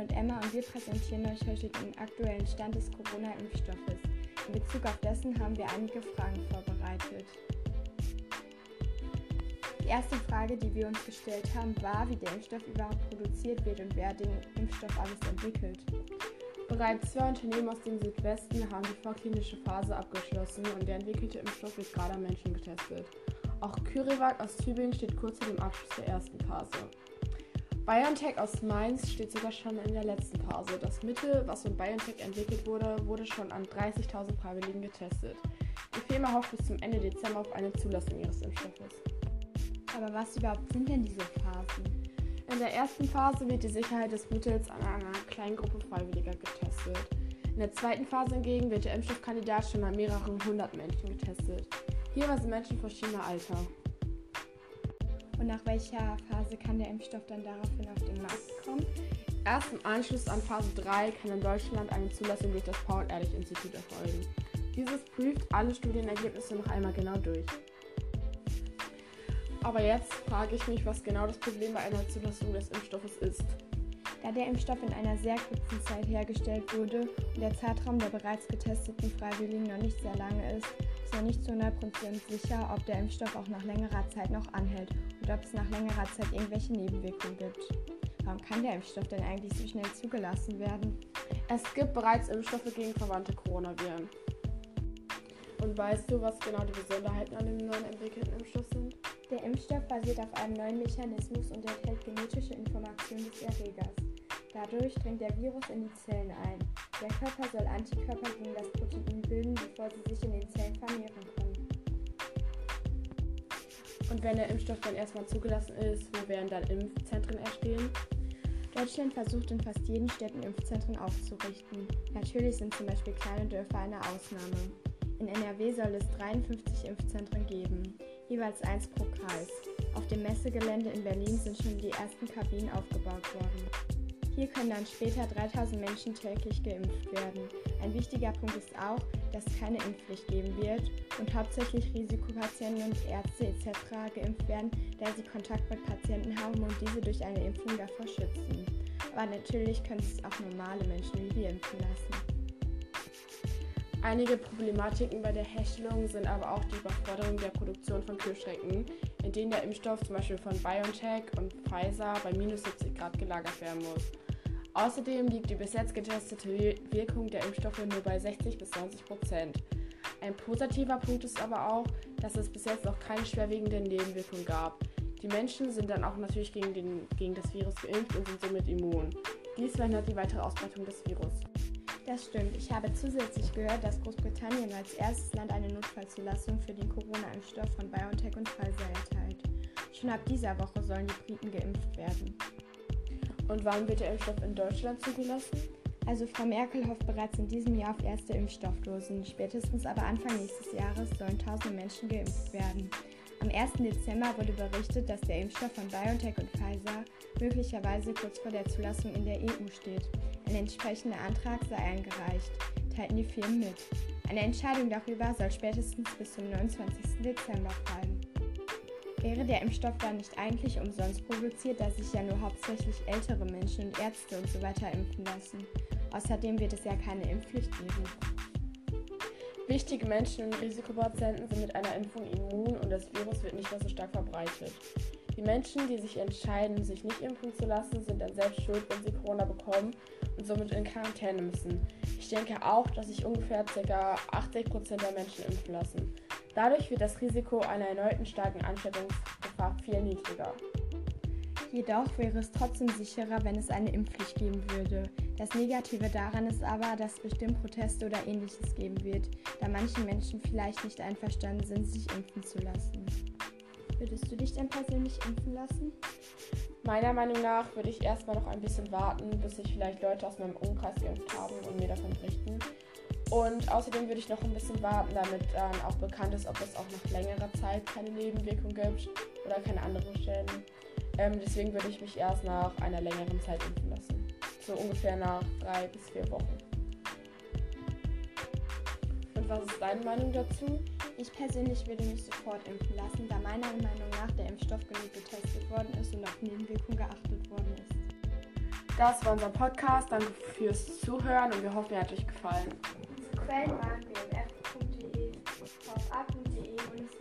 Und Emma und wir präsentieren euch heute den aktuellen Stand des Corona-Impfstoffes. In Bezug auf dessen haben wir einige Fragen vorbereitet. Die erste Frage, die wir uns gestellt haben, war, wie der Impfstoff überhaupt produziert wird und wer den Impfstoff alles entwickelt. Bereits zwei Unternehmen aus dem Südwesten haben die vorklinische Phase abgeschlossen und der entwickelte Impfstoff wird gerade am Menschen getestet. Auch CureVac aus Tübingen steht kurz vor dem Abschluss der ersten Phase. BioNTech aus Mainz steht sogar schon in der letzten Phase. Das Mittel, was von BioNTech entwickelt wurde, wurde schon an 30.000 Freiwilligen getestet. Die Firma hofft bis zum Ende Dezember auf eine Zulassung ihres Impfstoffes. Aber was überhaupt sind denn diese Phasen? In der ersten Phase wird die Sicherheit des Mittels an einer kleinen Gruppe Freiwilliger getestet. In der zweiten Phase hingegen wird der Impfstoffkandidat schon an mehreren hundert Menschen getestet. Hierbei sind Menschen verschiedener Alter. Und nach welcher Phase kann der Impfstoff dann daraufhin auf den Markt kommen? Erst im Anschluss an Phase 3 kann in Deutschland eine Zulassung durch das Paul-Ehrlich-Institut erfolgen. Dieses prüft alle Studienergebnisse noch einmal genau durch. Aber jetzt frage ich mich, was genau das Problem bei einer Zulassung des Impfstoffes ist. Da der Impfstoff in einer sehr kurzen Zeit hergestellt wurde und der Zeitraum der bereits getesteten Freiwilligen noch nicht sehr lange ist, ist noch nicht zu 100% sicher, ob der Impfstoff auch nach längerer Zeit noch anhält und ob es nach längerer Zeit irgendwelche Nebenwirkungen gibt. Warum kann der Impfstoff denn eigentlich so schnell zugelassen werden? Es gibt bereits Impfstoffe gegen verwandte Coronaviren. Und weißt du, was genau die Besonderheiten an dem neuen entwickelten Impfstoff sind? Der Impfstoff basiert auf einem neuen Mechanismus und enthält genetische Informationen des Erregers. Dadurch dringt der Virus in die Zellen ein. Der Körper soll Antikörper gegen das Protein bilden, bevor sie sich in den Und wenn der Impfstoff dann erstmal zugelassen ist, wo werden dann Impfzentren entstehen? Deutschland versucht in fast jeden Städten Impfzentren aufzurichten. Natürlich sind zum Beispiel kleine Dörfer eine Ausnahme. In NRW soll es 53 Impfzentren geben, jeweils eins pro Kreis. Auf dem Messegelände in Berlin sind schon die ersten Kabinen aufgebaut worden. Hier können dann später 3000 Menschen täglich geimpft werden. Ein wichtiger Punkt ist auch, dass es keine Impfpflicht geben wird und hauptsächlich Risikopatienten und Ärzte etc. geimpft werden, da sie Kontakt mit Patienten haben und diese durch eine Impfung davor schützen. Aber natürlich können es auch normale Menschen wie wir impfen lassen. Einige Problematiken bei der Herstellung sind aber auch die Überforderung der Produktion von Kühlschränken, in denen der Impfstoff zum Beispiel von BioNTech und Pfizer bei minus 70 Grad gelagert werden muss. Außerdem liegt die bis jetzt getestete Wirkung der Impfstoffe nur bei 60 bis 90 Prozent. Ein positiver Punkt ist aber auch, dass es bis jetzt noch keine schwerwiegenden Nebenwirkungen gab. Die Menschen sind dann auch natürlich gegen, den, gegen das Virus geimpft und sind somit immun. Dies verhindert die weitere Ausbreitung des Virus. Das stimmt. Ich habe zusätzlich gehört, dass Großbritannien als erstes Land eine Notfallzulassung für den Corona-Impfstoff von BioNTech und Pfizer erteilt. Schon ab dieser Woche sollen die Briten geimpft werden. Und wann wird der Impfstoff in Deutschland zugelassen? Also Frau Merkel hofft bereits in diesem Jahr auf erste Impfstoffdosen. Spätestens aber Anfang nächstes Jahres sollen tausende Menschen geimpft werden. Am 1. Dezember wurde berichtet, dass der Impfstoff von BioNTech und Pfizer möglicherweise kurz vor der Zulassung in der EU steht. Ein entsprechender Antrag sei eingereicht, teilten die Firmen mit. Eine Entscheidung darüber soll spätestens bis zum 29. Dezember fallen. Wäre der Impfstoff dann nicht eigentlich umsonst produziert, da sich ja nur hauptsächlich ältere Menschen und Ärzte und so impfen lassen? Außerdem wird es ja keine Impfpflicht geben. Wichtige Menschen und Risikopatienten sind mit einer Impfung immun und das Virus wird nicht mehr so stark verbreitet. Die Menschen, die sich entscheiden, sich nicht impfen zu lassen, sind dann selbst schuld, wenn sie Corona bekommen und somit in Quarantäne müssen. Ich denke auch, dass sich ungefähr ca. 80% der Menschen impfen lassen. Dadurch wird das Risiko einer erneuten starken Ansteckungsgefahr viel niedriger. Jedoch wäre es trotzdem sicherer, wenn es eine Impfpflicht geben würde. Das Negative daran ist aber, dass es bestimmt Proteste oder ähnliches geben wird, da manche Menschen vielleicht nicht einverstanden sind, sich impfen zu lassen. Würdest du dich denn persönlich impfen lassen? Meiner Meinung nach würde ich erstmal noch ein bisschen warten, bis sich vielleicht Leute aus meinem Umkreis geimpft haben und mir davon berichten. Und außerdem würde ich noch ein bisschen warten, damit dann auch bekannt ist, ob es auch nach längerer Zeit keine Nebenwirkung gibt oder keine anderen Schäden. Ähm, deswegen würde ich mich erst nach einer längeren Zeit impfen lassen. So ungefähr nach drei bis vier Wochen. Und was ist deine Meinung dazu? Ich persönlich würde mich sofort impfen lassen, da meiner Meinung nach der Impfstoff genug getestet worden ist und auf Nebenwirkungen geachtet worden ist. Das war unser Podcast. Danke fürs Zuhören und wir hoffen, er hat euch gefallen. Unsere Quellen waren bmf.de. Und